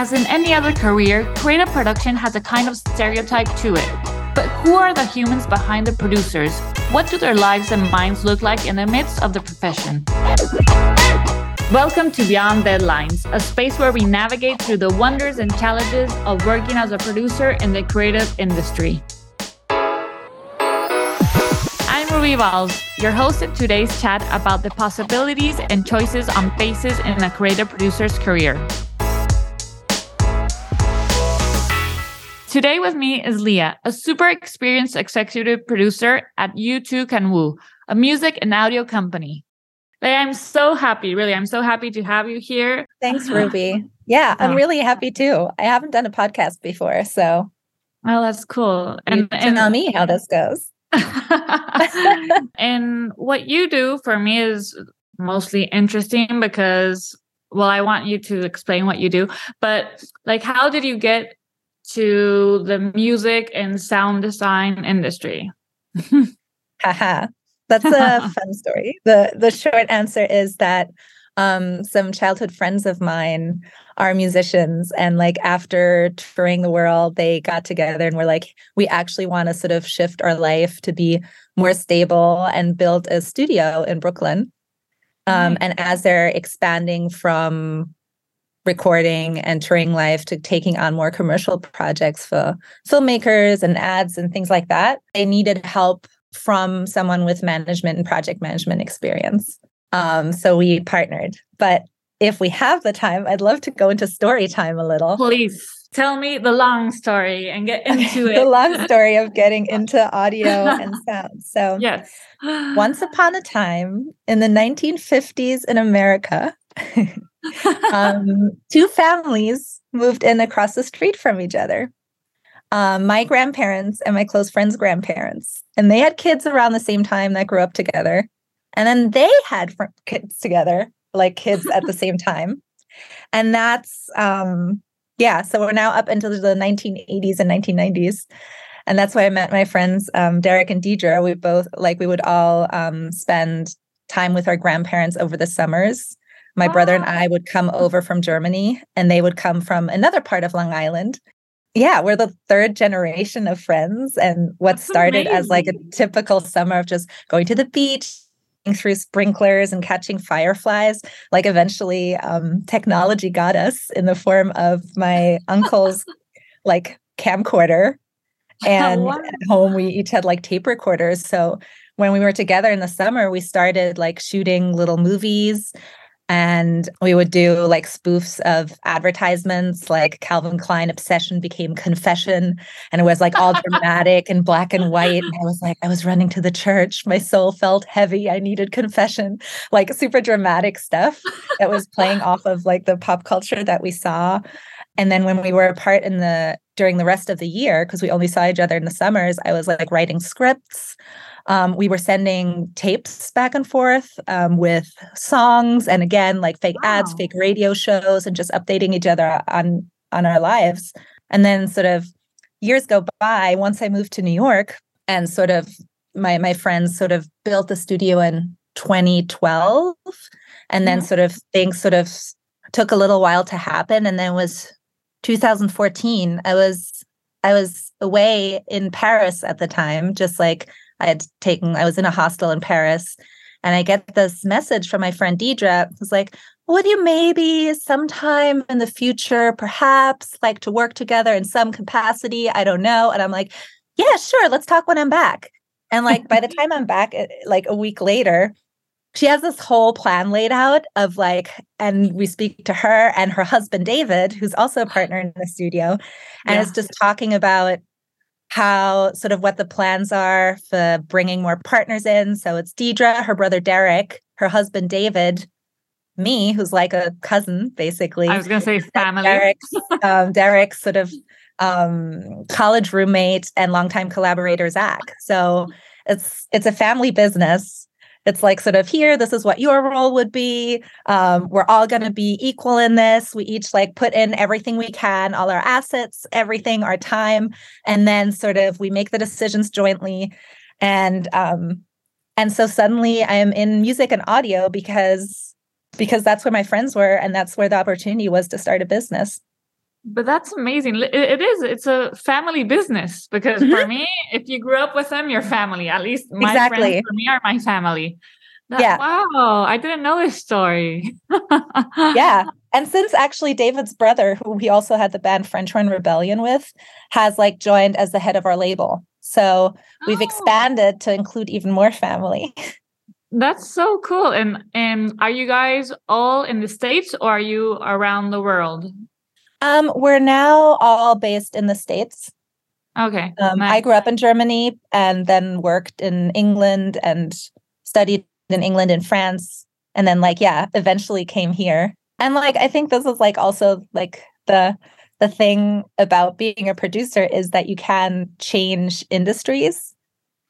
As in any other career, creative production has a kind of stereotype to it. But who are the humans behind the producers? What do their lives and minds look like in the midst of the profession? Welcome to Beyond Deadlines, a space where we navigate through the wonders and challenges of working as a producer in the creative industry. I'm Ruby Valls, your host in today's chat about the possibilities and choices on faces in a creative producer's career. Today with me is Lea, a super experienced executive producer at You Too Can Woo, a music and audio company. Lea, I'm so happy, really. I'm so happy to have you here. Thanks, Ruby. Yeah, I'm really happy too. I haven't done a podcast before, so. Oh, that's cool. And, and tell me how this goes. and what you do for me is mostly interesting because well i want you to explain what you do but like how did you get to the music and sound design industry? Haha. That's a fun story. The the short answer is that um, some childhood friends of mine are musicians and like after touring the world they got together and were like we actually want to sort of shift our life to be more stable and build a studio in brooklyn um, and as they're expanding from recording and touring life to taking on more commercial projects for filmmakers and ads and things like that. They needed help from someone with management and project management experience. Um, so we partnered. But if we have the time, I'd love to go into story time a little. Please tell me the long story and get into it. the long story of getting into audio and sound. So, yes. once upon a time in the 1950s in America, um, two families moved in across the street from each other. Um, my grandparents and my close friends' grandparents, and they had kids around the same time that grew up together. And then they had fr- kids together, like kids at the same time. And that's, um, yeah, so we're now up into the 1980s and 1990s. And that's why I met my friends, um, Derek and Deidre. We both, like, we would all um, spend time with our grandparents over the summers my wow. brother and I would come over from Germany and they would come from another part of Long Island. Yeah, we're the third generation of friends. And what That's started amazing. as like a typical summer of just going to the beach, through sprinklers and catching fireflies, like eventually um, technology got us in the form of my uncle's like camcorder. And wow. at home, we each had like tape recorders. So when we were together in the summer, we started like shooting little movies and we would do like spoofs of advertisements like calvin klein obsession became confession and it was like all dramatic and black and white. And i was like i was running to the church. My soul felt heavy. I needed confession. Like super dramatic stuff that was playing off of like the pop culture that we saw. And then when we were apart in the during the rest of the year because we only saw each other in the summers i was like writing scripts um, we were sending tapes back and forth um, with songs and again like fake wow. ads fake radio shows and just updating each other on on our lives. And then sort of years go by once i moved to new york and sort of my my friends sort of built the studio in 2012 and then sort of things sort of took a little while to happen and then was 2014 i was i was away in paris at the time just like I had taken, I was in a hostel in Paris, and I get this message from my friend Deidre. It's like, would you maybe sometime in the future, perhaps, like to work together in some capacity? I don't know. And I'm like, yeah, sure, let's talk when I'm back. And like by the time I'm back, like a week later, she has this whole plan laid out of like, and we speak to her and her husband, David, who's also a partner in the studio, and yeah. is just talking about how sort of what the plans are for bringing more partners in. So it's Deidre, her brother Derek, her husband David, me, who's like a cousin, basically. I was going to say family. Derek's, um, Derek's sort of um, college roommate and longtime collaborator Zach. So it's it's a family business it's like sort of here this is what your role would be. Um, we're all going to be equal in this. We each like put in everything we can all our assets everything our time and then sort of we make the decisions jointly. And um and so suddenly i am in music and audio because because that's where my friends were and that's where the opportunity was to start a business But that's amazing. It, is. It's a family business because mm-hmm. for me, if you grew up with them, you're family. At least my exactly. friends for me are my family. That, yeah. Wow. I didn't know this story. yeah. And since actually David's brother, who we also had the band French Horn Rebellion with, has like joined as the head of our label. So we've oh. expanded to include even more family. That's so cool. And and are you guys all in the States or are you around the world? Um, we're now all based in the States. Okay. Um, nice. I grew up in Germany and then worked in England and studied in England and France. And then like, yeah, eventually came here. And like I think this is like also like the the thing about being a producer is that you can change industries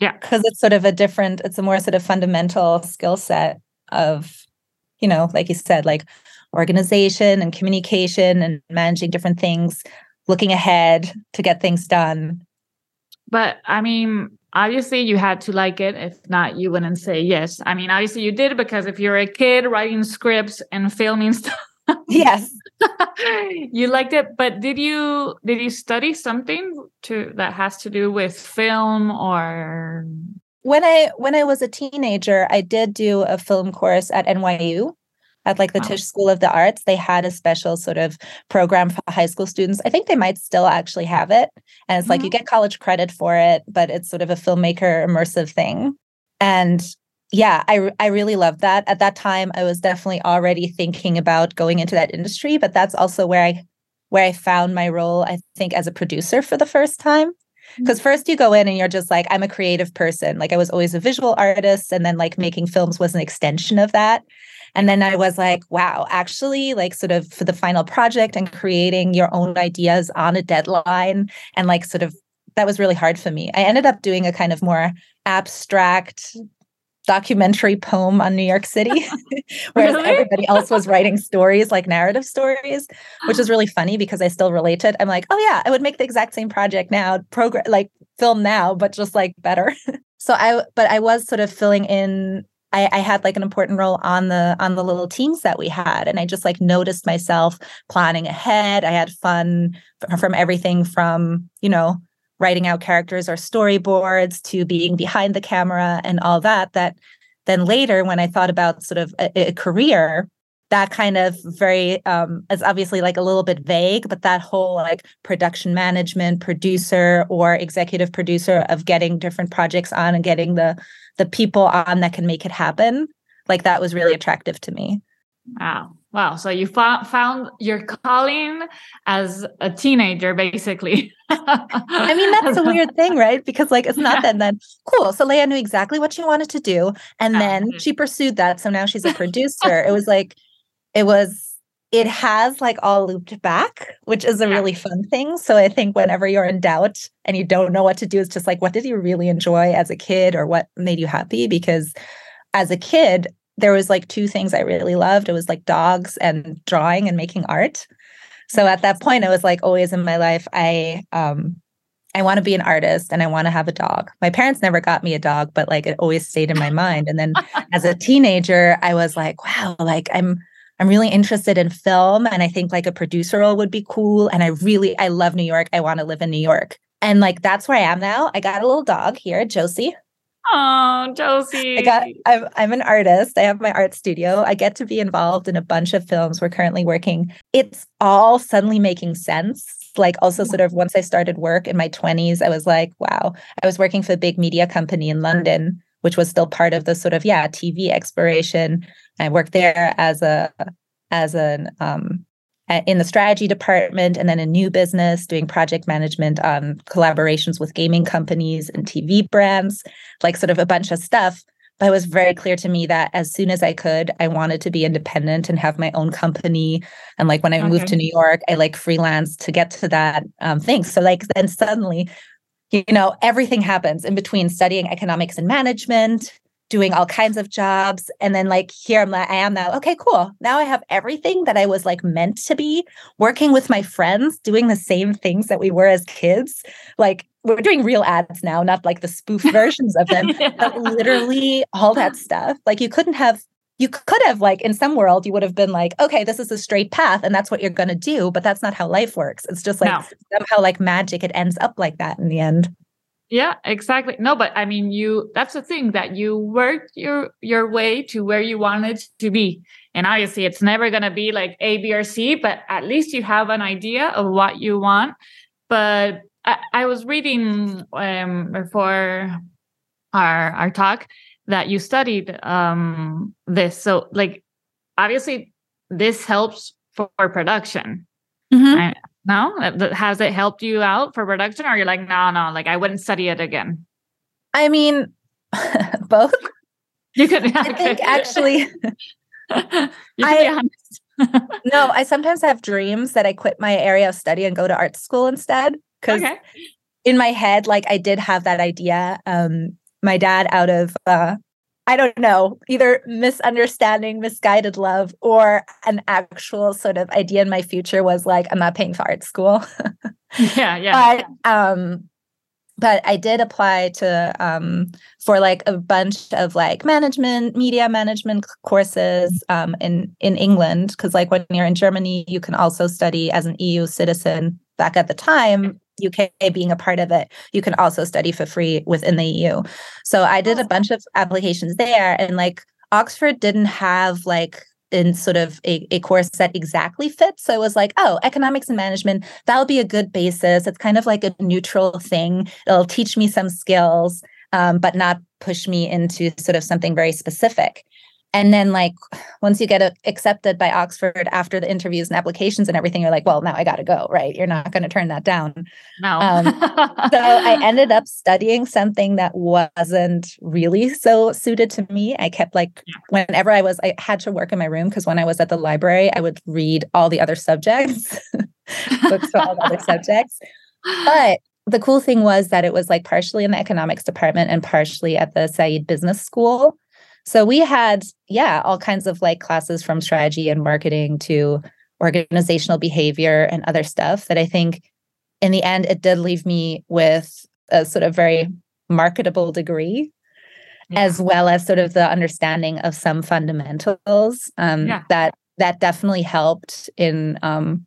yeah. Because it's sort of a different, it's a more sort of fundamental skill set of, you know, like you said, like organization and communication and managing different things, looking ahead to get things done. But I mean, obviously you had to like it. If not, you wouldn't say yes. I mean, obviously you did because if you're a kid writing scripts and filming stuff, yes you liked it but did you did you study something to that has to do with film or when i when i was a teenager i did do a film course at nyu at like the wow. tisch school of the arts they had a special sort of program for high school students i think they might still actually have it and it's mm-hmm. like you mm-hmm. get college credit for it but it's sort of a filmmaker immersive thing and yeah, I I really loved that. At that time, I was definitely already thinking about going into that industry, but that's also where I where I found my role, I think, as a producer for the first time. Because mm-hmm. first you go in and you're just like, I'm a creative person. Like I was always a visual artist, and then like making films was an extension of that. And then I was like, wow, actually, like sort of for the final project and creating your own ideas on a deadline and like sort of that was really hard for me. I ended up doing a kind of more abstract documentary poem on New York City, whereas really? everybody else was writing stories like narrative stories, which is really funny because I still relate it. I'm like, oh yeah, I would make the exact same project now, program like film now, but just like better. so I, but I was sort of filling in. I, I had like an important role on the on the little teams that we had, and I just like noticed myself planning ahead. I had fun from everything from you know writing out characters or storyboards to being behind the camera and all that that then later when i thought about sort of a, a career that kind of very um is obviously like a little bit vague but that whole like production management producer or executive producer of getting different projects on and getting the the people on that can make it happen like that was really attractive to me wow Wow. So you found found your calling as a teenager, basically. I mean, that's a weird thing, right? Because like it's not yeah. that then cool. So Lea knew exactly what she wanted to do. And then she pursued that. So now she's a producer. it was like it was it has like all looped back, which is a really fun thing. So I think whenever you're in doubt and you don't know what to do, it's just like, what did you really enjoy as a kid or what made you happy? Because as a kid, there was like two things I really loved. It was like dogs and drawing and making art. So at that point, it was like always in my life, I um I want to be an artist and I want to have a dog. My parents never got me a dog, but like it always stayed in my mind. And then as a teenager, I was like, wow, like I'm I'm really interested in film and I think like a producer role would be cool. And I really I love New York. I want to live in New York. And like that's where I am now. I got a little dog here, Josie. Oh, Josie. I got I'm I'm an artist. I have my art studio. I get to be involved in a bunch of films we're currently working. It's all suddenly making sense. Like also sort of once I started work in my 20s, I was like, wow. I was working for a big media company in London, which was still part of the sort of yeah, TV exploration. I worked there as a as an um in the strategy department and then a new business doing project management on collaborations with gaming companies and TV brands, like sort of a bunch of stuff. But it was very clear to me that as soon as I could, I wanted to be independent and have my own company. And like when I okay. moved to New York, I like freelance to get to that um, thing. So like then suddenly, you know, everything happens in between studying economics and management, doing all kinds of jobs. And then like here I'm like I am now okay cool. Now I have everything that I was like meant to be working with my friends doing the same things that we were as kids. Like we're doing real ads now not like the spoof versions of them yeah. but literally all that stuff. Like you couldn't have you could have like in some world you would have been like okay this is a straight path and that's what you're going to do but that's not how life works. It's just like no. somehow like magic it ends up like that in the end yeah exactly no but i mean you that's the thing that you work your your way to where you wanted to be and obviously it's never going to be like a b or c but at least you have an idea of what you want but i, I was reading um before our our talk that you studied um, this. So, like, obviously, this helps for, for production. Mm-hmm. No, has it helped you out for production, or you're like, no, no, like I wouldn't study it again. I mean, both. You could. Okay. I think actually. I, no, I sometimes have dreams that I quit my area of study and go to art school instead. Because okay. in my head, like I did have that idea. Um, my dad out of uh, I don't know, either misunderstanding, misguided love, or an actual sort of idea in my future was like, I'm not paying for art school. yeah, yeah. But um, but I did apply to um for like a bunch of like management, media management courses um in in England because like when you're in Germany, you can also study as an EU citizen back at the time UK being a part of it, you can also study for free within the EU. So I did a bunch of applications there and like Oxford didn't have like in sort of a, a course that exactly fits. So it was like, oh, economics and management, that'll be a good basis. It's kind of like a neutral thing. It'll teach me some skills, um, but not push me into sort of something very specific and then like once you get accepted by oxford after the interviews and applications and everything you're like well now i gotta go right? You're not going to turn that down. No. Um, so i ended up studying something that wasn't really so suited to me. I kept like whenever i was i had to work in my room because when i was at the library i would read all the other subjects books for all the other subjects. But the cool thing was that it was like partially in the economics department and partially at the Said Business School. So we had, yeah, all kinds of like classes from strategy and marketing to organizational behavior and other stuff that I think in the end it did leave me with a sort of very marketable degree yeah. as well as sort of the understanding of some fundamentals um, yeah. that that definitely helped in um,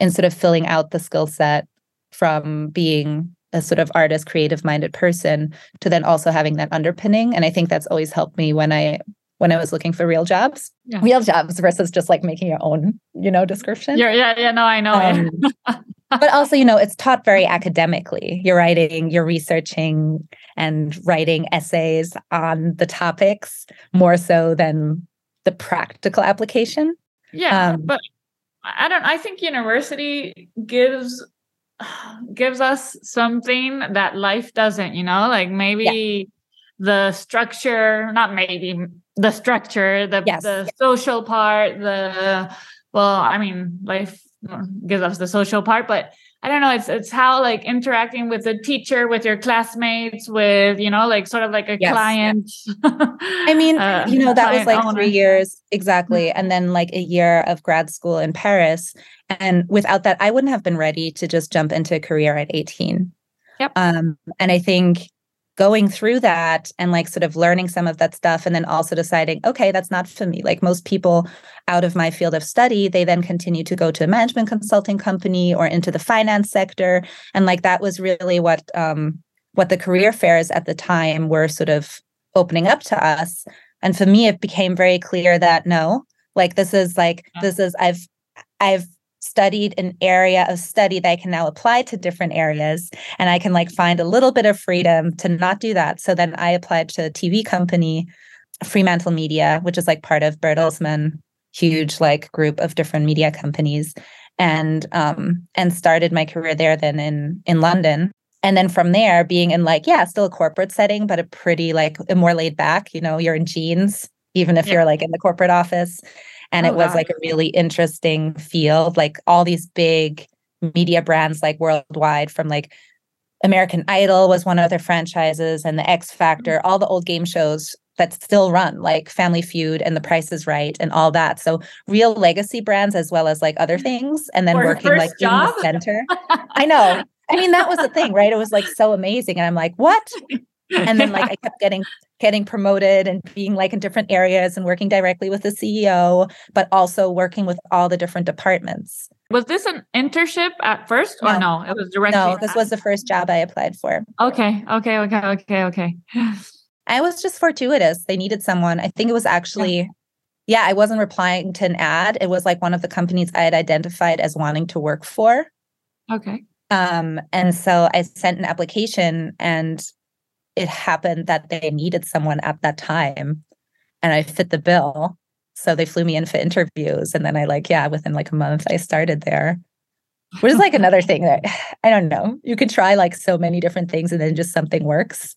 in sort of filling out the skill set from being a sort of artist creative minded person to then also having that underpinning. And i think that's always helped me when i when i was looking for real jobs. Yeah. real jobs versus just like making your own you know description. Yeah yeah yeah no i know. Um, but also you know it's taught very academically. You're writing you're researching and writing essays on the topics more so than the practical application. Yeah um, but i don't i think university gives gives us something that life doesn't, you know, like maybe yeah. the structure, not maybe the structure, the yes. the social part, the well, I mean, life gives us the social part, but I don't know, it's it's how like interacting with the teacher, with your classmates, with you know, like sort of like a yes. client. I mean, uh, you know, that was like owner. three years exactly, mm-hmm. and then like a year of grad school in Paris. And without that, I wouldn't have been ready to just jump into a career at 18. Yep. Um, and I think going through that and like sort of learning some of that stuff and then also deciding okay that's not for me. Like most people out of my field of study they then continue to go to a management consulting company or into the finance sector. And like that was really what um what the career fairs at the time were sort of opening up to us. And for me it became very clear that no like this is like this is i've i've studied an area of study that I can now apply to different areas and I can like find a little bit of freedom to not do that. So then I applied to a TV company, Fremantle Media, which is like part of Bertelsmann, huge like group of different media companies and um and started my career there then in in London. And then from there being in like yeah, still a corporate setting but a pretty like a more laid back, you know, you're in jeans even if yeah. you're like in the corporate office and oh, it was wow. like a really interesting field like all these big media brands like worldwide from like American Idol was one of their franchises and the X Factor, mm-hmm. all the old game shows that still run, like Family Feud and The Price is Right and all that. So real legacy brands as well as like other mm-hmm. things. And then working like job? in the center. I know. I mean, that was the thing, right? It was like so amazing. And I'm like, what? And then like I kept getting getting promoted and being like in different areas and working directly with the CEO, but also working with all the different departments. Was this an internship at first or no? no? It was directly. No, this was the first job I applied for. Okay, okay, okay, okay, okay. I was just fortuitous. They needed someone. I think it was actually, yeah. yeah, I wasn't replying to an ad. It was like one of the companies I had identified as wanting to work for. Okay. Um, and so I sent an application and it happened that they needed someone at that time and I fit the bill. So they flew me in for interviews. And then I like, yeah, within like a month I started there. Which is like another thing that I don't know. You can try like so many different things and then just something works.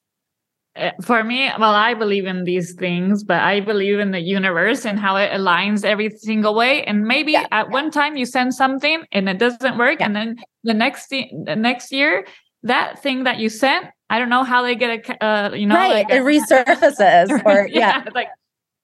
Eh, for me, well, I believe in these things, but I believe in the universe and how it aligns every single way. And maybe yeah. at one time you send something and it doesn't work, yeah. and then the next the next year that thing that you sent, I don't know how they get a, uh, you know, right? Like it a, resurfaces, or yeah, yeah like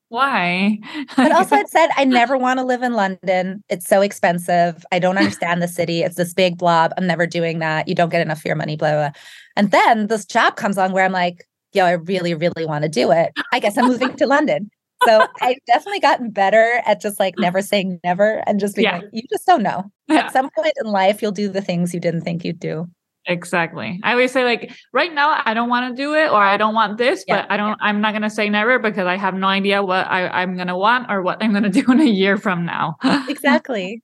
why? but also, it said, I never want to live in London. It's so expensive. I don't understand the city. It's this big blob. I'm never doing that. You don't get enough of your money, blah, blah. And then this job comes along where I'm like, yo, I really, really want to do it. I guess I'm moving to London. So I've definitely gotten better at just like never saying never and just being yeah. like, you just don't know. Yeah. At some point in life, you'll do the things you didn't think you'd do. Exactly. I always say like right now I don't want to do it or I don't want this, yeah. but I don't I'm not gonna say never because I have no idea what I, I'm gonna want or what I'm gonna do in a year from now. exactly.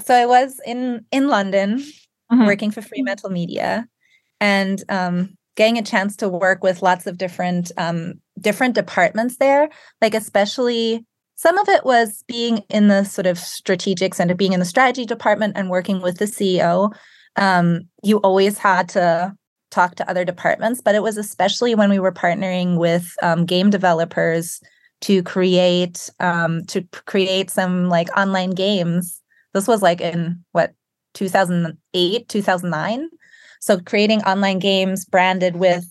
So I was in in London mm-hmm. working for Fremantle Media and um getting a chance to work with lots of different um, different departments there like especially some of it was being in the sort of strategic center being in the strategy department and working with the ceo um, you always had to talk to other departments but it was especially when we were partnering with um, game developers to create um, to create some like online games this was like in what 2008 2009 so creating online games branded with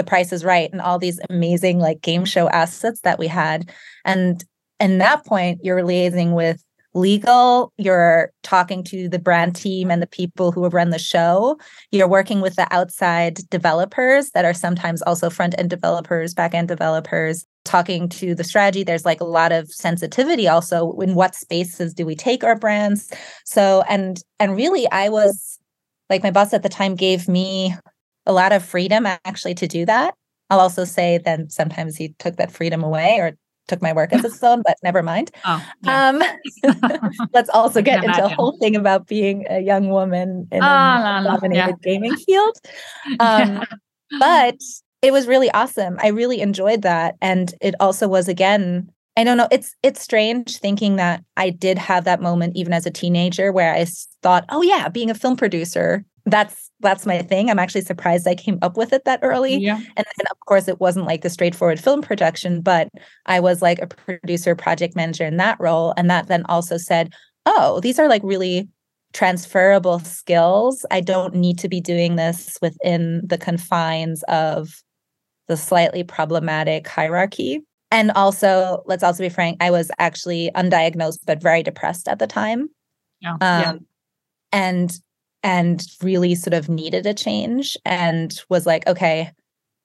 the price is right and all these amazing like game show assets that we had. And in that point, you're liaising with legal, you're talking to the brand team and the people who run the show. You're working with the outside developers that are sometimes also front end developers, back end developers, talking to the strategy. There's like a lot of sensitivity also in what spaces do we take our brands. So and and really I was like my boss at the time gave me a lot of freedom actually to do that. I'll also say then sometimes he took that freedom away or took my work as its own, but never mind. Oh, yeah. um, let's also get into a whole thing about being a young woman in oh, a dominated yeah. gaming field. Um, yeah. But it was really awesome. I really enjoyed that. And it also was again I don't know. It's it's strange thinking that I did have that moment even as a teenager where I thought, "Oh yeah, being a film producer, that's that's my thing." I'm actually surprised I came up with it that early. Yeah. And then of course it wasn't like the straightforward film production, but I was like a producer, project manager in that role and that then also said, "Oh, these are like really transferable skills. I don't need to be doing this within the confines of the slightly problematic hierarchy." and also let's also be frank i was actually undiagnosed but very depressed at the time yeah, um, yeah. and and really sort of needed a change and was like okay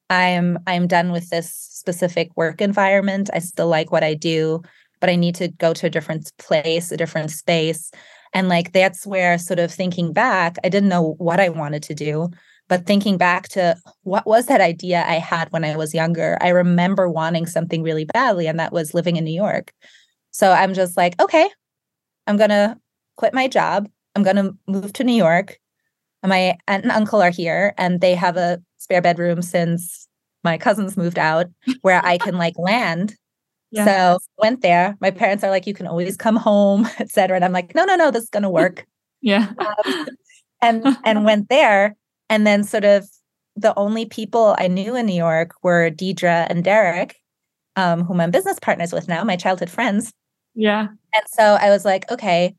i'm i'm done with this specific work environment i still like what i do but i need to go to a different place a different space and like that's where sort of thinking back i didn't know what i wanted to do but thinking back to what was that idea I had when I was younger, I remember wanting something really badly, and that was living in New York. So I'm just like, okay, I'm going to quit my job. I'm going to move to New York. My aunt and uncle are here, and they have a spare bedroom since my cousins moved out where I can like land. So went there. My parents are like, you can always come home, etc. And I'm like, no, no, no, this is gonna work. yeah. Um, and and went there and then sort of the only people I knew in New York were Deidre and Derek, um, whom I'm business partners with now, my childhood friends. Yeah. And so I was like, okay,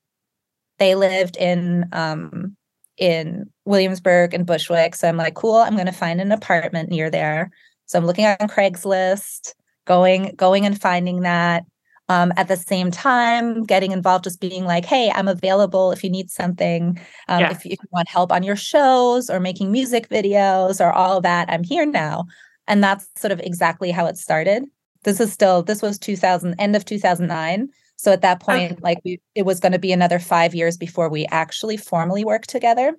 they lived in um in Williamsburg and Bushwick. So I'm like, cool, I'm gonna find an apartment near there. So I'm looking on Craigslist, going, going and finding that um, at the same time getting involved just being like hey i'm available if you need something um, yeah. if, if, you want help on your shows or making music videos or all that i'm here now And that's sort of exactly how it started. This is still, this was 2000, end of 2009. So at that point, okay. like we, it was going to be another five years before we actually formally worked together.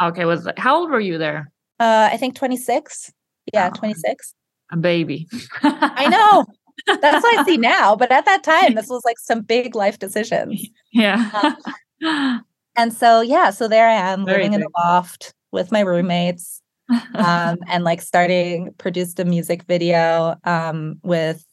Okay. Was how old were you there? Uh, I think 26. Yeah, oh, 26. A baby. I know. That's what I see now. But at that time, this was like some big life decisions. Yeah. Um, and so, yeah, so there I am Very living big. in the loft with my roommates um, and like starting, produced a music video um, with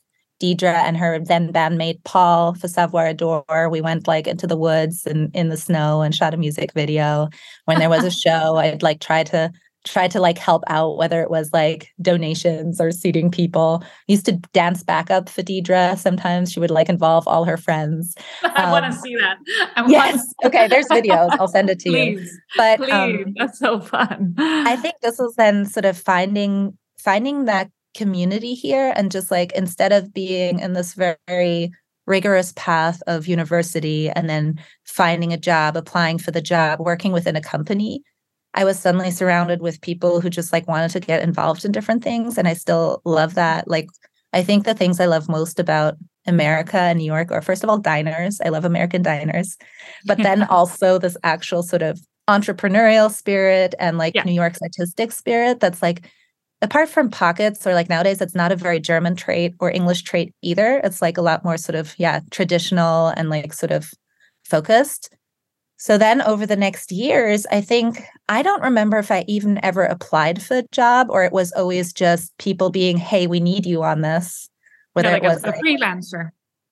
Deidre and her then bandmate Paul for Savoir Adore. We went like into the woods and in the snow and shot a music video. When there was a show, I'd like try to try to like help out, whether it was like donations or seating people. used to dance back up for Deidre. Sometimes she would like involve all her friends. I um, want to see that. I yes. okay. There's videos. I'll send it to please, you. But please, um, that's so fun. I think this was then sort of finding finding that community here and just like instead of being in this very rigorous path of university and then finding a job applying for the job working within a company I was suddenly surrounded with people who just like wanted to get involved in different things. And I still love that. Like, I think the things I love most about America and New York are, first of all, diners. I love American diners. But then also this actual sort of entrepreneurial spirit and like yeah. New York's artistic spirit that's like, apart from pockets or like nowadays, it's not a very German trait or English trait either. It's like a lot more sort of, yeah, traditional and like sort of focused. So then over the next years, I think I don't remember if I even ever applied for a job or it was always just people being, hey, we need you on this. Whether yeah, like it was a, like, freelancer.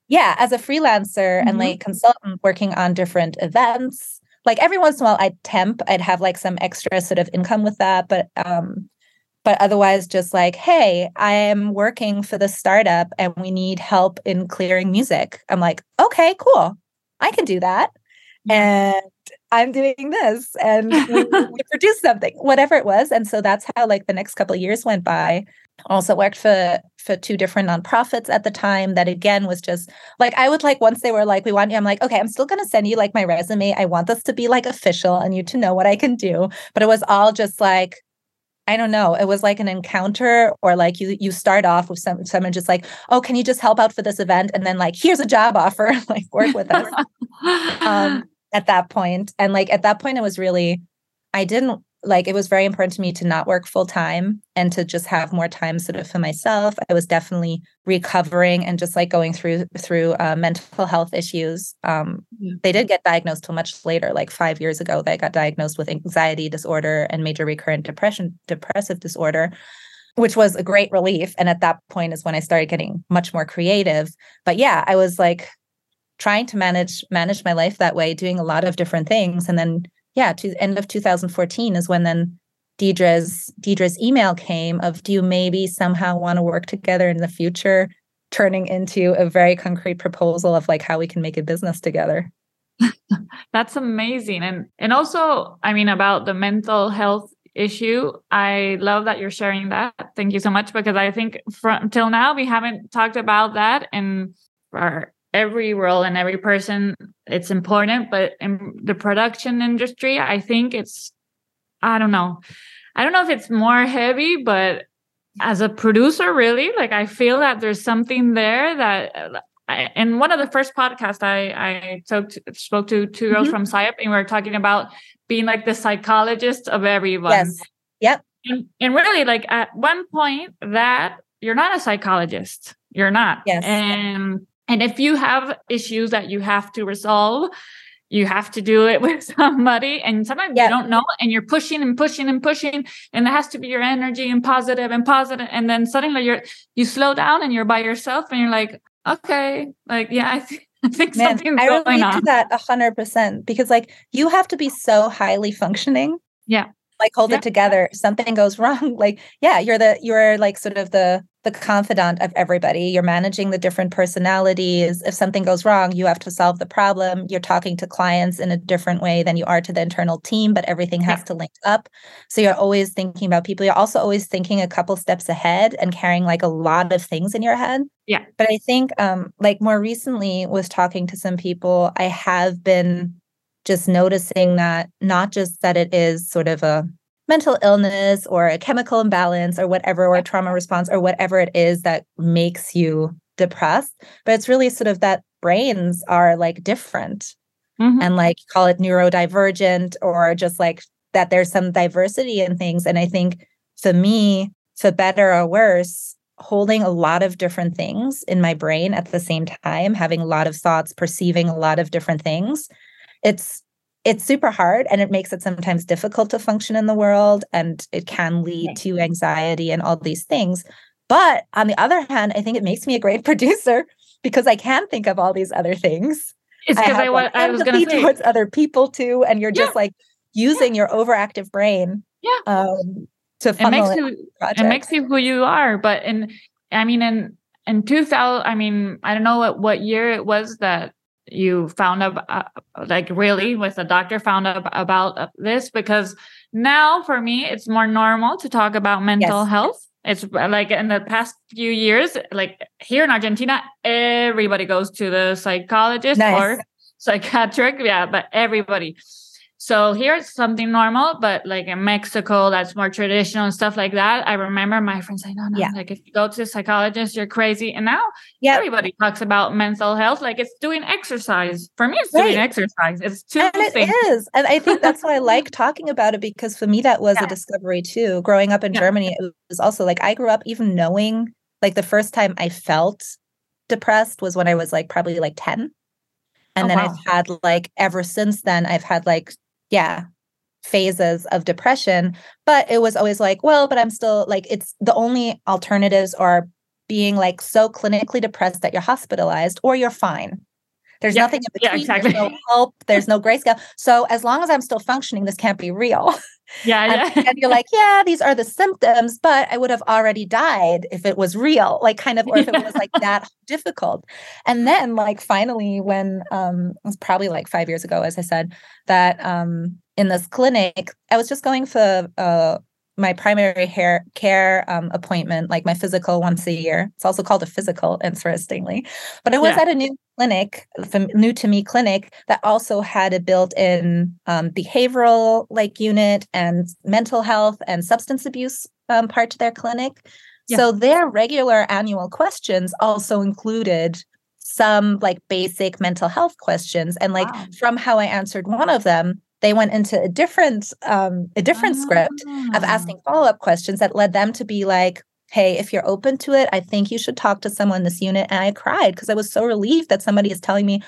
Yeah, as a freelancer mm-hmm. and like consultant working on different events. Like every once in a while I'd temp, I'd have like some extra sort of income with that. But um, but otherwise just like, hey, I am working for the startup and we need help in clearing music. I'm like, okay, cool. I can do that and I'm doing this and we, we produced something, whatever it was. And so that's how like the next couple of years went by. Also worked for for two different nonprofits at the time that again was just like I would like once they were like, we want you, I'm like, okay, I'm still gonna send you like my resume. I want this to be like official and you to know what I can do. But it was all just like I don't know. It was like an encounter, or like you you start off with some someone just like, oh, can you just help out for this event? And then like, here's a job offer, like work with us. um, at that point. point, and like at that point, it was really, I didn't like it was very important to me to not work full time and to just have more time sort of for myself. I was definitely recovering and just like going through through uh, mental health issues. Um, yeah. they did get diagnosed till much later like five years ago. They got diagnosed with anxiety disorder and major recurrent depression depressive disorder which was a great relief. And at that point is when i started getting much more creative. But yeah i was like trying to manage manage my life that way doing a lot of different things. And then yeah, to the end of 2014 is when then Deidre's Deidre's email came of do you maybe somehow want to work together in the future, turning into a very concrete proposal of like how we can make a business together. That's amazing. And and also, I mean, about the mental health issue, I love that you're sharing that. Thank you so much because I think from till now we haven't talked about that and for every role and every person it's important but in the production industry i think it's i don't know. I don't know if it's more heavy but as a producer really like i feel that there's something there that I, in one of the first podcasts i i talked spoke to two girls mm-hmm. from SciUp and we were talking about being like the psychologist of everyone. Yes. Yep. And, and really like at one point that you're not a psychologist. You're not. Yes. And and if you have issues that you have to resolve, you have to do it with somebody. And sometimes you don't know, and you're pushing and pushing and pushing, and it has to be your energy and positive and positive. And then suddenly you're you slow down and you're by yourself, and you're like, okay, like yeah, I think. I think Man, something's I relate on. to that a hundred percent because like you have to be so highly functioning. Yeah. Like hold yeah. it together. Something goes wrong. Like, yeah, you're the you're like sort of the the confidant of everybody. You're managing the different personalities. If something goes wrong, you have to solve the problem. You're talking to clients in a different way than you are to the internal team, but everything has yeah. to link up. So you're always thinking about people. You're also always thinking a couple steps ahead and carrying like a lot of things in your head. Yeah. But I think um like more recently was talking to some people, I have been just noticing that not just that it is sort of a mental illness or a chemical imbalance or whatever, or trauma response or whatever it is that makes you depressed. But it's really sort of that brains are like different mm-hmm. and like call it neurodivergent or just like that there's some diversity in things. And I think for me, for better or worse, holding a lot of different things in my brain at the same time, having a lot of thoughts, perceiving a lot of different things, it's it's super hard and it makes it sometimes difficult to function in the world and it can lead to anxiety and all these things. But on the other hand, I think it makes me a great producer because I can think of all these other things. It's because I, I, like, I was going to say towards other people too, and you're just like using yeah. your overactive brain. Yeah. Um, to funnel it makes you it makes you who you are. But in I mean in in 2000, I mean I don't know what what year it was that you found out uh, like really with a doctor found out about this because now for me it's more normal to talk about mental yes. health it's like in the past few years like here in argentina everybody goes to the psychologist nice. or psychiatric yeah but everybody so here it's something normal, but like in Mexico, that's more traditional and stuff like that. I remember my friends saying, "No, no, yeah. like if you go to a psychologist, you're crazy." And now, yeah, everybody talks about mental health like it's doing exercise. For me, it's right. doing exercise. It's two and things. It is, and I think that's why I like talking about it because for me that was yeah. a discovery too. Growing up in yeah. Germany, it was also like I grew up even knowing like the first time I felt depressed was when I was like probably like ten. And oh, then wow. I've had like ever since then, I've had like yeah phases of depression but it was always like well but i'm still like it's the only alternatives are being like so clinically depressed that you're hospitalized or you're fine there's yeah, nothing in between. Yeah, exactly. There's no help. There's no grayscale. So as long as I'm still functioning, this can't be real. Yeah, and, yeah. and you're like, yeah, these are the symptoms, but I would have already died if it was real, like kind of, or if it was like that difficult. And then, like, finally, when um, it was probably like five years ago, as I said, that um, in this clinic, I was just going for uh, my primary hair care um, appointment, like my physical once a year. It's also called a physical, interestingly. But I was yeah. at a new clinic, new to me clinic, that also had a built-in um, behavioral like unit and mental health and substance abuse um, part to their clinic. Yeah. So their regular annual questions also included some like basic mental health questions. And like wow. from how I answered one of them, they went into a different um, a different oh. script of asking ah. follow-up questions that led them to be like hey if you're open to it i think you should talk to someone in this unit and i cried because i was so relieved that somebody is telling me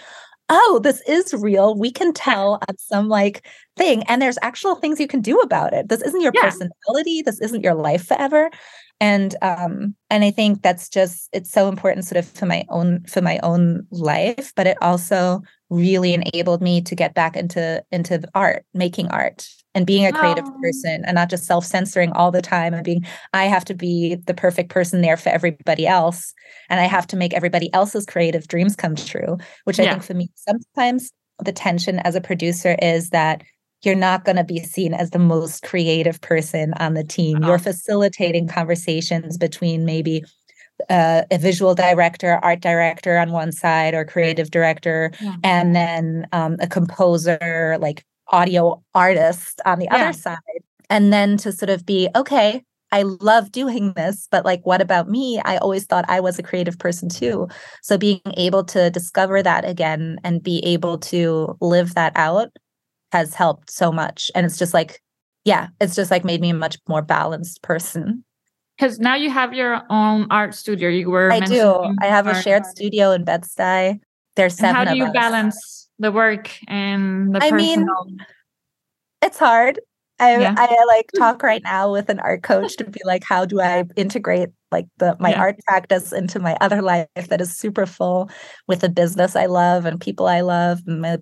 oh this is real we can tell on some like thing and there's actual things you can do about it this isn't your yeah. personality this isn't your life forever and um and i think that's just it's so important sort of for my own for my own life but it also really enabled me to get back into into art making art and being a creative oh. person and not just self-censoring all the time and being i have to be the perfect person there for everybody else and i have to make everybody else's creative dreams come true which i think for me sometimes the tension as a producer is that you're not going to be seen as the most creative person on the team uh-huh. you're facilitating conversations between maybe uh, a visual director, art director on one side, or creative director, yeah. and then um, a composer, like audio artist on the yeah. other side. And then to sort of be, okay, I love doing this, but like, what about me? I always thought I was a creative person too. So being able to discover that again and be able to live that out has helped so much. And it's just like, yeah, it's just like made me a much more balanced person because now you have your own art studio. You were I do. I have a shared art. studio in Bed-Stuy. There's seven. And how do you us. balance the work and the I personal? mean, it's hard. I yeah. I like talk right now with an art coach to be like, how do I integrate like the my yeah. art practice into my other life that is super full with the business I love and people I love and my,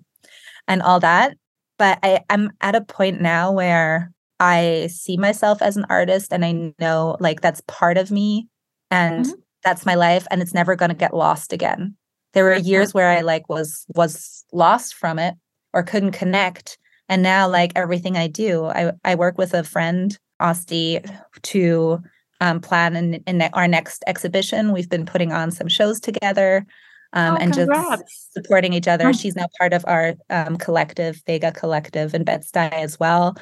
and all that. But I, I'm at a point now where I see myself as an artist and I know like that's part of me and mm-hmm. that's my life and it's never going to get lost again. There were years where I like was was lost from it or couldn't connect and now like everything I do, I I work with a friend, Osti, to um, plan in, in our next exhibition. We've been putting on some shows together. um, Oh, and just supporting each other. She's now part of our um, collective, Vega Collective and Bed-Stuy as well.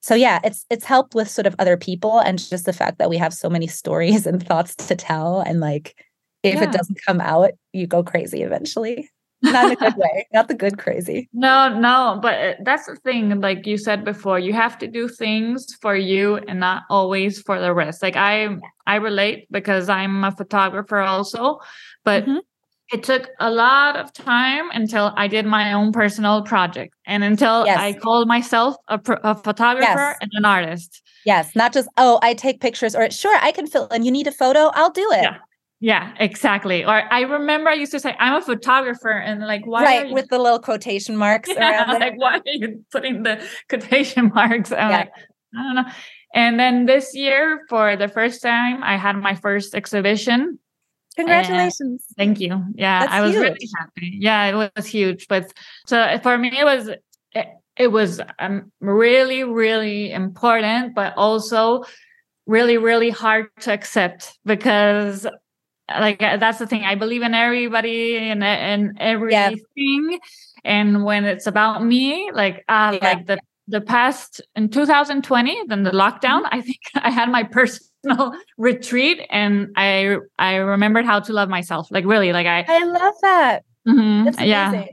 So yeah, it's it's helped with sort of other people and just the fact that we have so many stories and thoughts to tell. And like if Yeah. it doesn't come out, you go crazy eventually. Not in a good way, not the good crazy. No, no, but uh, that's the thing. Like you said before, you have to do things for you and not always for the rest. Like I, I relate because I'm a photographer also, but Mhm. it took a lot of time until I did my own personal project and until Yes. I called myself a, pro- a photographer Yes. and an artist. Yes, not just, oh, I take pictures or sure, I can fill and you need a photo, I'll do it. Yeah. Yeah, exactly. Or I remember I used to say, I'm a photographer, and like, why are right, you with the little quotation marks yeah, like why are you putting the quotation marks? I'm Yeah. like, I don't know. And then this year, for the first time, I had my first exhibition. Congratulations. Thank you. Yeah, That's I was really happy. Yeah, it was huge. But so for me, it was it, it was um, really, really important, but also really, really hard to accept because like uh, that's the thing. I believe in everybody and and everything, and when it's about me, like uh, Yeah. like the the past in 2020, then the lockdown, Mm-hmm. I think I had my personal retreat, and I I remembered how to love myself. Like really, like I I love that. mhm, That's yeah.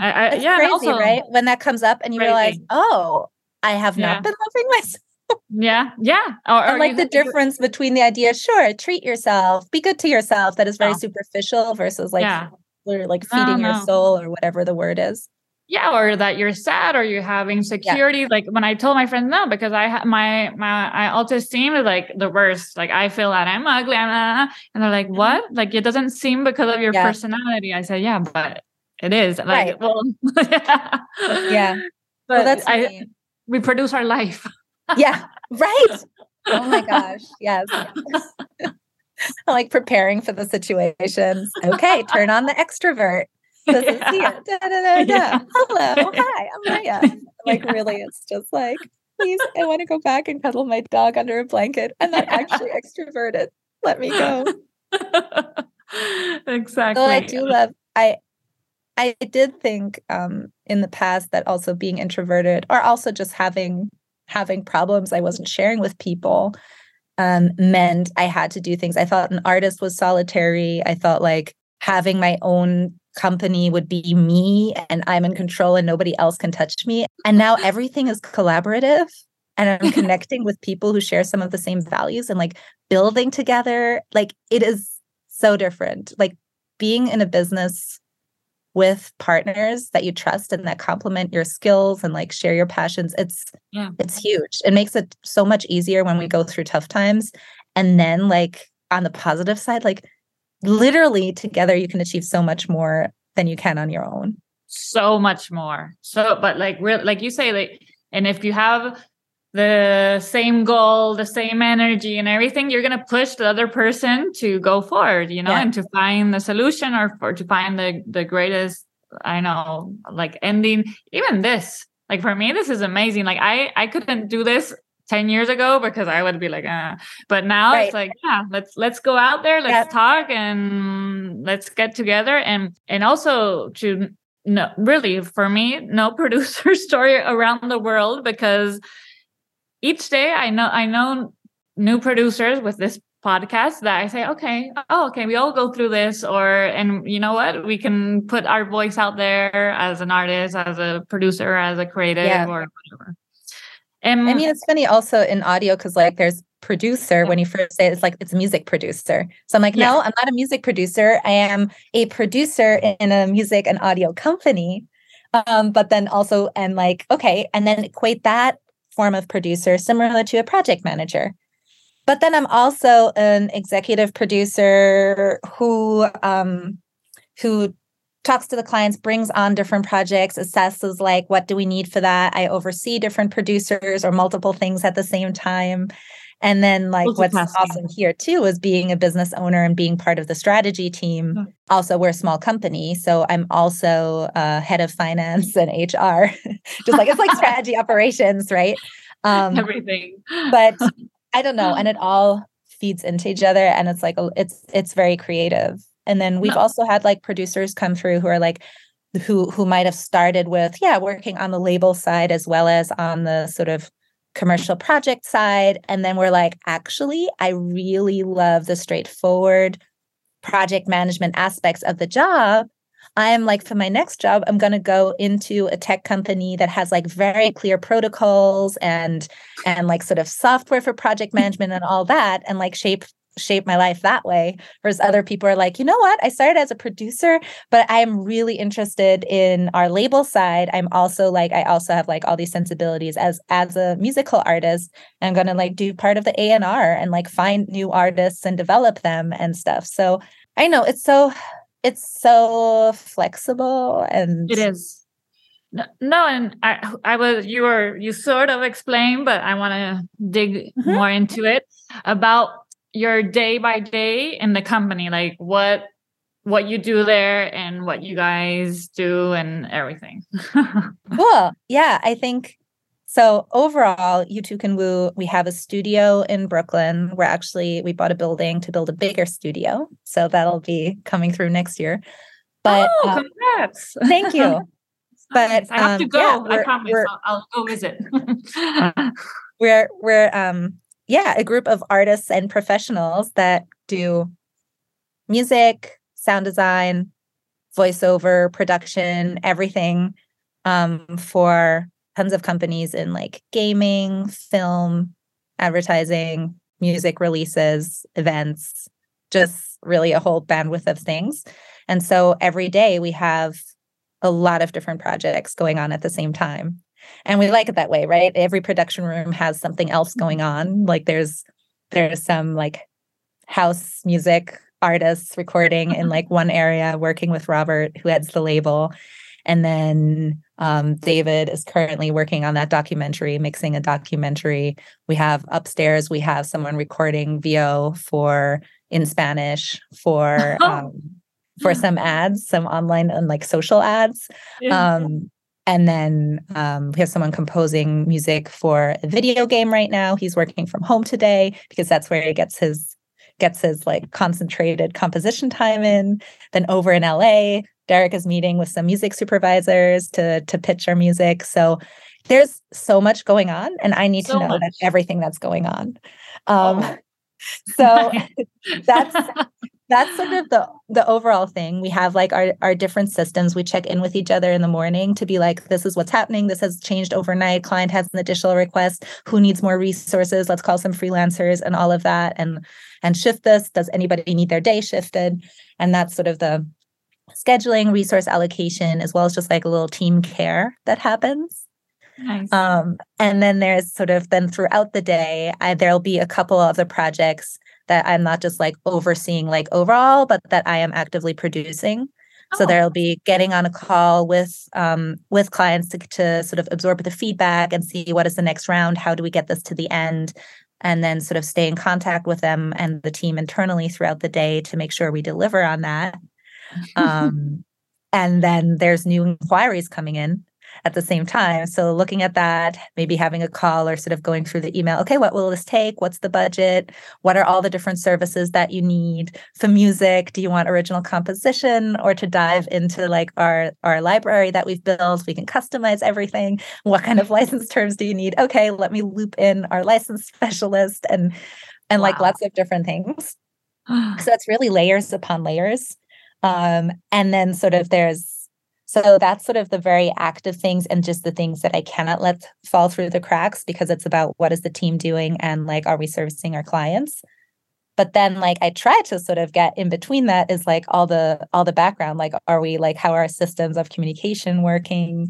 I, I, yeah crazy, also right? When that comes up and you realize, oh, I have Yeah. not been loving myself. Yeah yeah or, or like the difference between the idea, sure, treat yourself, be good to yourself, that is very Yeah. superficial versus like Yeah. or like feeding your soul or whatever the word is. yeah or that you're sad or you're having insecurity like when i told my friends no because i ha- my my I self-esteem is like the worst like i feel that i'm ugly I'm, uh, and they're like what like it doesn't seem because of your Mm-hmm. Yeah. personality i said yeah but it is like Right. well yeah Yeah. but Well, that's I, we produce our life yeah, right. Oh my gosh. Yes. I like preparing for the situations. Okay, turn on the extrovert. This is Yeah. here. Da, da, da. Yeah. Hello. Hi, I'm Maya. Like, really, it's just like, please, I want to go back and cuddle my dog under a blanket. I'm not actually extroverted. Let me go. exactly Though I do love I I did think um in the past that also being introverted or also just having having problems I wasn't sharing with people um meant I had to do things. I thought an artist was solitary. I thought like having my own company would be me and I'm in control and nobody else can touch me. And now everything is collaborative and I'm connecting with people who share some of the same values and like building together. Like it is so different. Like being in a business with partners that you trust and that complement your skills and like share your passions it's Yeah. it's huge it makes it so much easier when we go through tough times and then like on the positive side like literally together you can achieve so much more than you can on your own so much more. So, but like real, like you say, like, and if you have the same goal, the same energy, and everything, you're gonna push the other person to go forward, you know, Yeah. and to find the solution or for to find the the greatest. I know, like ending. Even this, like for me, this is amazing. Like I I couldn't do this. 10 years ago because I would be like uh but now it's like yeah let's let's go out there let's Yeah. talk and let's get together and and also to no really for me no producer story around the world because each day i know i know new producers with this podcast that i say okay oh okay we all go through this or and you know what? We can put our voice out there as an artist as a producer as a creative Yeah. or whatever. And i mean it's funny also in audio because like there's producer when you first say it, it's like it's a music producer. So i'm like Yeah. no i'm not a music producer. I am a producer in a music and audio company. Um but then also and like okay and then equate that form of producer similar to a project manager. But then i'm also an executive producer who um who talks to the clients brings on different projects assesses like what do we need for that? I oversee different producers or multiple things at the same time and then like what's awesome here too is being a business owner and being part of the strategy team Yeah. also we're a small company so i'm also uh, head of finance and hr just like it's like strategy operations right um everything but I don't know, and it all feeds into each other, and it's like it's it's very creative. And then we've No. also had like producers come through who are like who who might have started with yeah working on the label side as well as on the sort of commercial project side and then we're like actually i really love the straightforward project management aspects of the job. I'm like for my next job i'm going to go into a tech company that has like very clear protocols and and like sort of software for project management and all that and like shape shape my life that way whereas other people are like you know what i started as a producer but i'm really interested in our label side i'm also like i also have like all these sensibilities as as a musical artist i'm going to like do part of the a&r and like find new artists and develop them and stuff so i know it's so it's so flexible and It is. No, no, and I, I was you were you sort of explained, but I want to dig Mhm. more into it about your day by day in the company, like what what you do there and what you guys do and everything. cool yeah i think so overall You Too Can Woo we have a studio in brooklyn we're actually we bought a building to build a bigger studio so that'll be coming through next year but oh, uh, congrats! thank you But. I have to um, go. yeah, I promise. I'll, I'll go visit. we're we're um yeah a group of artists and professionals that do music sound design voiceover production everything um for tons of companies in like gaming film advertising music releases events just really a whole bandwidth of things. And so every day we have a lot of different projects going on at the same time and we like it that way right? Every production room has something else going on. Like there's there's some like house music artists recording in like one area working with robert who heads the label. And then um, david is currently working on that documentary mixing a documentary. We have upstairs we have someone recording vo for in spanish for um, for some ads some online and like social ads. Yeah. um, and then um, we have someone composing music for a video game right now. He's working from home today because that's where he gets his gets his like concentrated composition time in. Then over in LA, Derek is meeting with some music supervisors to to pitch our music. So there's so much going on, and I need So to know much. that everything that's going on. Um, Oh. so that's that's sort of the the overall thing. We have like our our different systems. We check in with each other in the morning to be like this is what's happening. This has changed overnight. Client has an additional request. Who needs more resources? Let's call some freelancers and all of that and and shift this. Does anybody need their day shifted? And that's sort of the scheduling resource allocation as well as just like a little team care that happens. Nice. um, and then there's sort of then throughout the day, I, there'll be a couple of the projects that I'm not just like overseeing like overall, but that I am actively producing. So Oh. there'll be getting on a call with um, with clients to, to sort of absorb the feedback and see what is the next round. How do we get this to the end? And then sort of stay in contact with them and the team internally throughout the day to make sure we deliver on that. Um, and then there's new inquiries coming in at the same time. So looking at that, maybe having a call or sort of going through the email. Okay, what will this take? What's the budget? What are all the different services that you need for music? Do you want original composition or to dive into like our our library that we've built? We can customize everything. What kind of license terms do you need? Okay, let me loop in our license specialist and and like lots of different things so it's really layers upon layers um, and then sort of there's so that's sort of the very active things and just the things that i cannot let fall through the cracks because it's about what is the team doing and like are we servicing our clients? But then like i try to sort of get in between that is like all the all the background like are we like how are our systems of communication working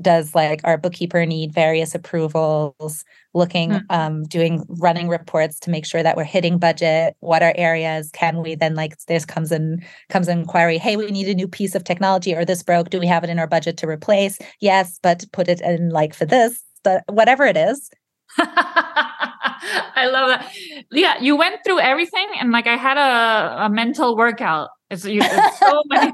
does like our bookkeeper need various approvals looking Mm. um doing running reports to make sure that we're hitting budget what are areas can we then like this comes in comes an inquiry hey we need a new piece of technology or this broke do we have it in our budget to replace yes but put it in like for this but whatever it is I love that. Yeah, you went through everything, and like I had a, a mental workout. It's, it's so many,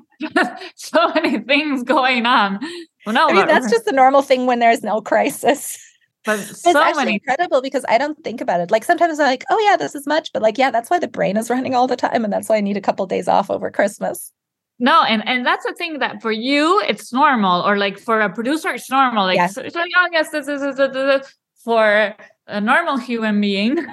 so many things going on. Well, no, i mean that's just the normal thing when there's no crisis but It's actually many incredible because I don't think about it. Like sometimes I'm like, oh yeah, this is much, but like yeah, that's why the brain is running all the time, and that's why I need a couple days off over Christmas. No, and and that's the thing that for you it's normal, or like for a producer it's normal. Like Yeah. so it's like, oh yes, this is for a normal human being.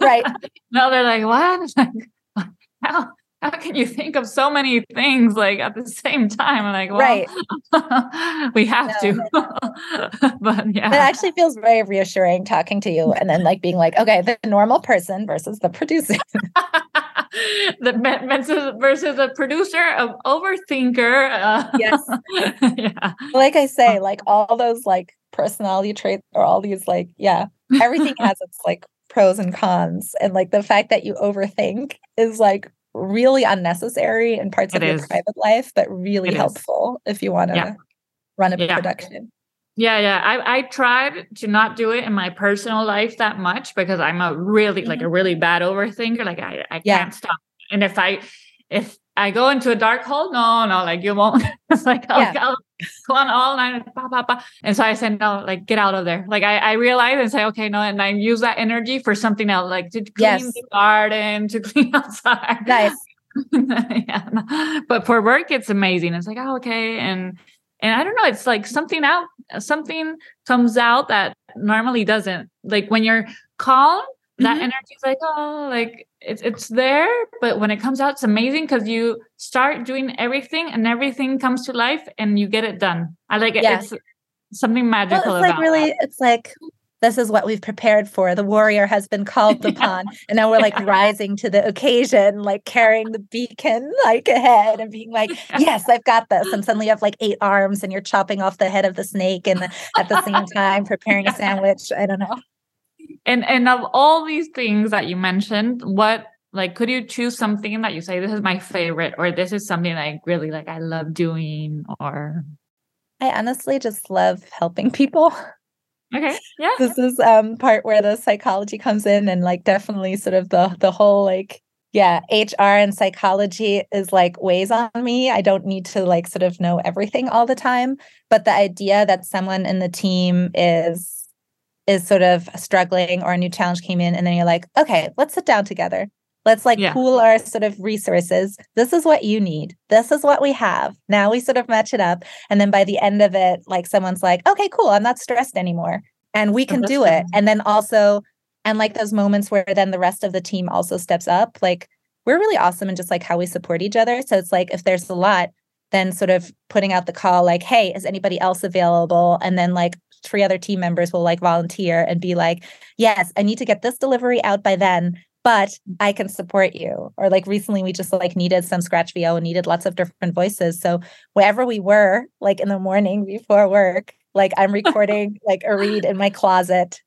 Right. No, they're like, what? Like, how how can you think of so many things like at the same time? I'm like, well, Right. we have No, to. but yeah. It actually feels very reassuring talking to you and then like being like, okay, the normal person versus the producer. the ve- versus versus a producer of overthinker. Uh, Yes. yeah. like I say, like all those like personality traits or all these like, yeah, everything has its like pros and cons. And like the fact that you overthink is like really unnecessary in parts It of your is. private life, but really It is. helpful if you want to Yeah. run a Yeah. production. Yeah, yeah. I I tried to not do it in my personal life that much because I'm a really like a mm-hmm. really bad overthinker. Like I, I Yeah. can't stop. And if I if I go into a dark hole, no, no, like you won't. it's like I'll. I'll on all night. Bah, bah, bah. And so I said, no, like get out of there. Like I, I realize and say, okay, no, and I use that energy for something else, like to clean Yes. the garden, to clean outside. Nice. yeah. But for work, it's amazing. It's like, oh, okay. And and I don't know, it's like something out, something comes out that normally doesn't. Like when you're calm, that Mhm. energy is like, oh, like it's it's there. But when it comes out, it's amazing because you start doing everything and everything comes to life and you get it done. I like it. Yeah. It's something Well, magical it's like really, that. it's like this is what we've prepared for. The warrior has been called Yeah. upon, and now we're like Yeah. rising to the occasion, like carrying the beacon like ahead and being like, "Yes, I've got this." And suddenly you have like eight arms, and you're chopping off the head of the snake, and the- at the same time preparing a sandwich. I don't know. And and of all these things that you mentioned, what like could you choose something that you say this is my favorite or this is something I really like I love doing or? I honestly just love helping people. okay. Yeah this is um part where the psychology comes in and like definitely sort of the the whole like yeah hr and psychology is like weighs on me. I don't need to like sort of know everything all the time but the idea that someone in the team is is sort of struggling or a new challenge came in and then you're like okay let's sit down together. Let's like Yeah. pool our sort of resources. This is what you need. This is what we have. Now we sort of match it up. And then by the end of it like someone's like okay cool. I'm not stressed anymore. And we Oh, can do it. and then also and like those moments where then the rest of the team also steps up like we're really awesome and just like how we support each other. So it's like if there's a lot then sort of putting out the call like hey is anybody else available? And then like three other team members will like volunteer and be like yes i need to get this delivery out by then but i can support you. Or like recently we just like needed some scratch vo and needed lots of different voices. So wherever we were like in the morning before work like i'm recording like a read in my closet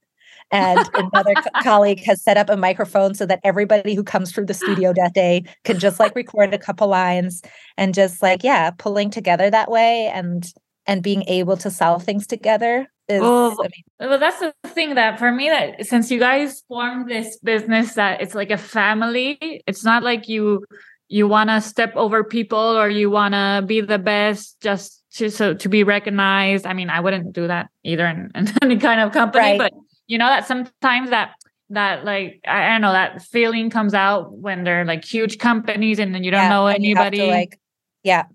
and another co- colleague has set up a microphone so that everybody who comes through the studio that day can just like record a couple lines and just like yeah pulling together that way and and being able to solve things together is Oh, I mean, well that's the thing that for me that since you guys formed this business that it's like a family it's not like you you want to step over people or you want to be the best just to so to be recognized i mean i wouldn't do that either in, in any kind of company Right. but you know that sometimes that that like I, I don't know that feeling comes out when they're like huge companies and then you don't yeah, know and you have anybody to, like yeah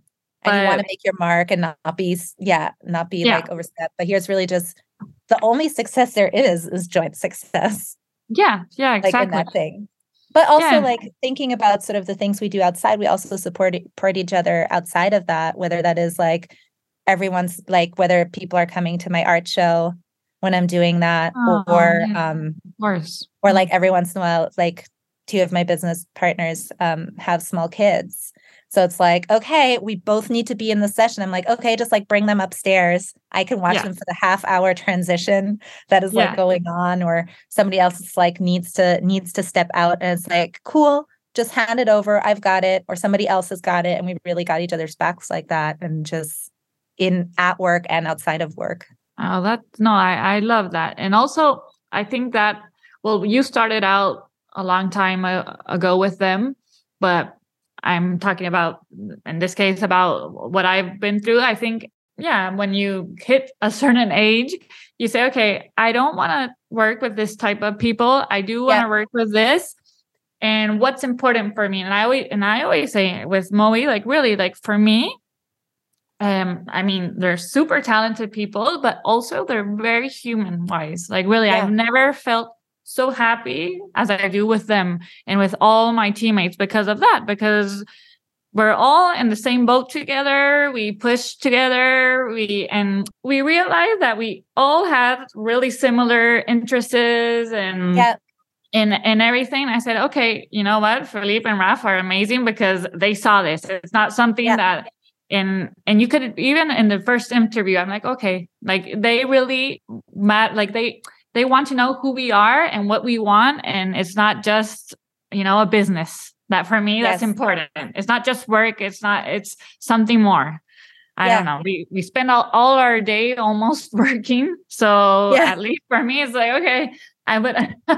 and you want to make your mark and not, be yeah not be Yeah. like overstep but here's really just the only success there is is joint success yeah yeah like in exactly that thing but also Yeah. like thinking about sort of the things we do outside we also support support each other outside of that whether that is like everyone's like whether people are coming to my art show when i'm doing that Oh, or yeah. um of course. or like every once in a while like two of my business partners um have small kids. So it's like okay we both need to be in the session. I'm like okay just like bring them upstairs. I can watch Yeah. them for the half hour transition that is like going on or somebody else is like needs to needs to step out and it's like cool just hand it over i've got it or somebody else has got it. And we really got each other's backs like that and just in at work and outside of work Oh, that no, I I love that, and also I think that well, you started out a long time ago with them, but I'm talking about in this case about what I've been through. I think yeah, when you hit a certain age, you say, okay, I don't want to work with this type of people. I do want to yeah. work with this. And what's important for me? And I always and I always say with MOWE, like really, like for me, um, I mean, they're super talented people, but also they're very human wise. Like really, yeah. I've never felt so happy as I do with them and with all my teammates because of that, because we're all in the same boat together we push together we and we realize that we all have really similar interests and yeah. and and everything i said okay you know what philippe and raf are amazing because they saw this it's not something yeah. that and and you could even in the first interview i'm like okay like they really mat like they they want to know who we are and what we want and it's not just you know a business that for me, yes. that's important. It's not just work. It's not, it's something more. I yeah. don't know. We we spend all, all our day almost working. So yeah. at least for me, it's like, okay, I would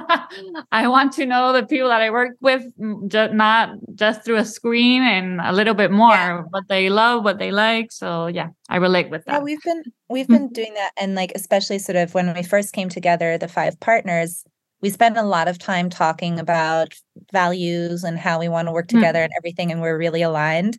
I want to know the people that I work with, just not just through a screen and a little bit more yeah. what they love, what they like. So yeah, I relate with that. Yeah, we've been we've been doing that, and like especially sort of when we first came together, the five partners we spend a lot of time talking about values and how we want to work hmm. together mm. and everything and we're really aligned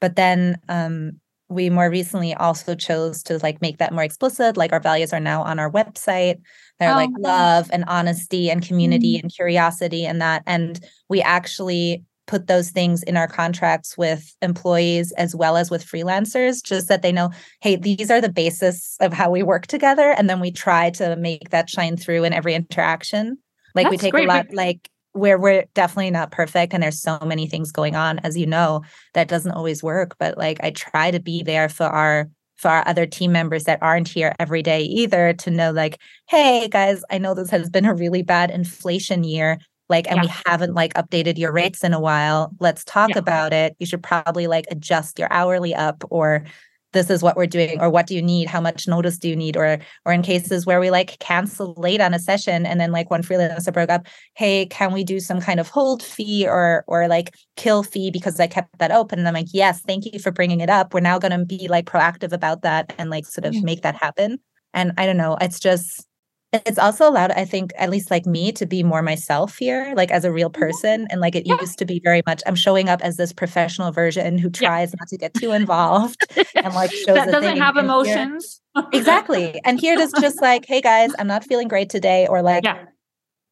but then um, we more recently also chose to like make that more explicit like our values are now on our website they're oh, like love and honesty and community mm. and curiosity and that and we actually put those things in our contracts with employees as well as with freelancers just that they know hey these are the basis of how we work together and then we try to make that shine through in every interaction like That's we take great. a lot like where we're definitely not perfect and there's so many things going on as you know that doesn't always work but like i try to be there for our for our other team members that aren't here every day either to know like hey guys i know this has been a really bad inflation year like and yeah. we haven't like updated your rates in a while let's talk yeah. about it you should probably like adjust your hourly up or this is what we're doing or what do you need? How much notice do you need? Or or in cases where we like cancel late on a session and then like one freelancer broke up hey can we do some kind of hold fee or or like kill fee because i kept that open? And i'm like yes thank you for bringing it up. We're now going to be like proactive about that and like sort of yeah. make that happen. And i don't know it's just it's also allowed i think at least like me to be more myself here like as a real mm-hmm. person and like it yeah. used to be very much i'm showing up as this professional version who tries yeah. not to get too involved and like shows that doesn't have emotions exactly and here it is just like hey guys i'm not feeling great today or like yeah.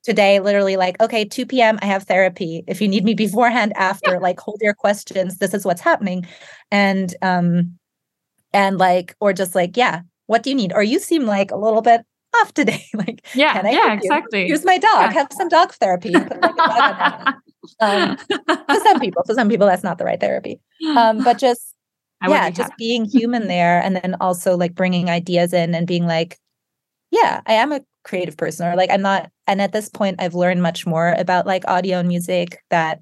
today literally like okay 2 p.m i have therapy if you need me beforehand after like hold your questions this is what's happening and um and like or just like yeah what do you need or you seem like a little bit off today. like, yeah, yeah, exactly. Use my dog. Yeah. Have some dog therapy. um, to some people, for some people, that's not the right therapy. Um, but just yeah, just being human there, and then also like bringing ideas in and being like, yeah, I am a creative person, or like I'm not. And at this point, I've learned much more about like audio and music that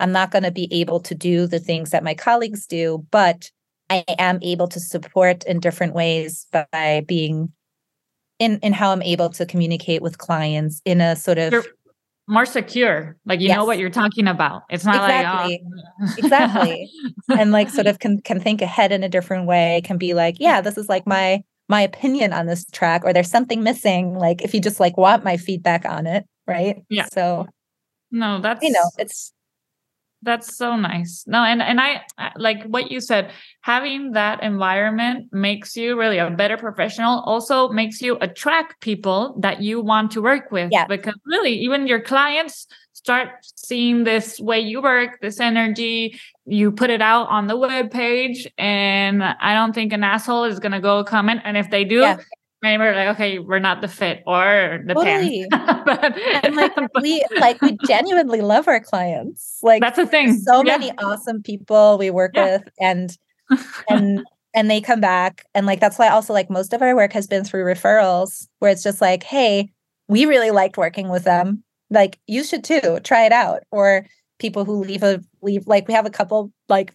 I'm not going to be able to do the things that my colleagues do, but I am able to support in different ways by being in in how I'm able to communicate with clients in a sort of you're more secure. Like you yes. know what you're talking about. It's not exactly. like oh. exactly. and like sort of can can think ahead in a different way, can be like, yeah, this is like my my opinion on this track, or there's something missing. Like if you just like want my feedback on it, right? Yeah. So no, that's you know, it's that's so nice no and and i like what you said having that environment makes you really a better professional also makes you attract people that you want to work with yeah. because really even your clients start seeing this way you work this energy you put it out on the web page and i don't think an asshole is going to go comment and if they do yeah maybe we're like, okay, we're not the fit or the totally. pants. but, and like we like we genuinely love our clients. Like that's the thing. So yeah. many awesome people we work yeah. with and and and they come back. And like that's why also like most of our work has been through referrals where it's just like, hey, we really liked working with them. Like you should too. Try it out. Or people who leave a leave like we have a couple like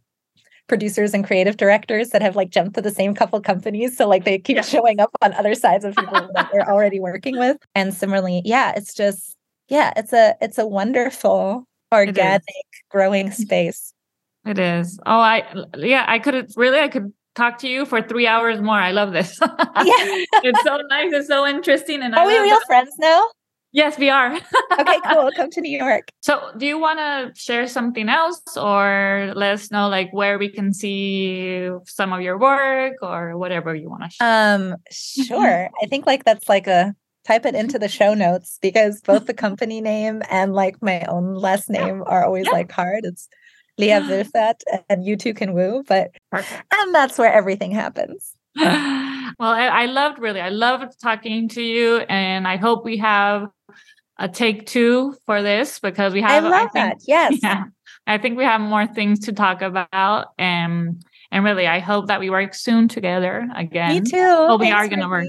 producers and creative directors that have like jumped to the same couple companies. So like they keep yeah. showing up on other sides of people that they're already working with. And similarly, yeah, it's just yeah, it's a it's a wonderful organic growing space. It is. Oh, I yeah, I could really I could talk to you for three hours more. I love this. yeah. it's so nice. It's so interesting. And are I we real that. friends now? Yes, we are. okay, cool. Come to New York. So, do you want to share something else or let us know like where we can see some of your work or whatever you want to share? Um, sure. I think like that's like a type it into the show notes because both the company name and like my own last name are always yeah. like hard. It's Lea Wülferth and You Too Can Woo, but Perfect. and that's where everything happens. well, I, I loved really, I loved talking to you, and I hope we have a take two for this because we have. I love I think, that. Yes. Yeah, I think we have more things to talk about, and and really, I hope that we work soon together again. Me too. Hope we are going to work.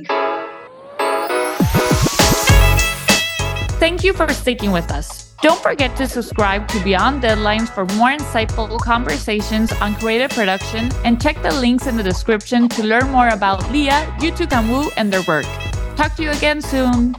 Thank you for sticking with us. Don't forget to subscribe to Beyond Deadlines for more insightful conversations on creative production and check the links in the description to learn more about Lea, Can Woo, and their work. Talk to you again soon.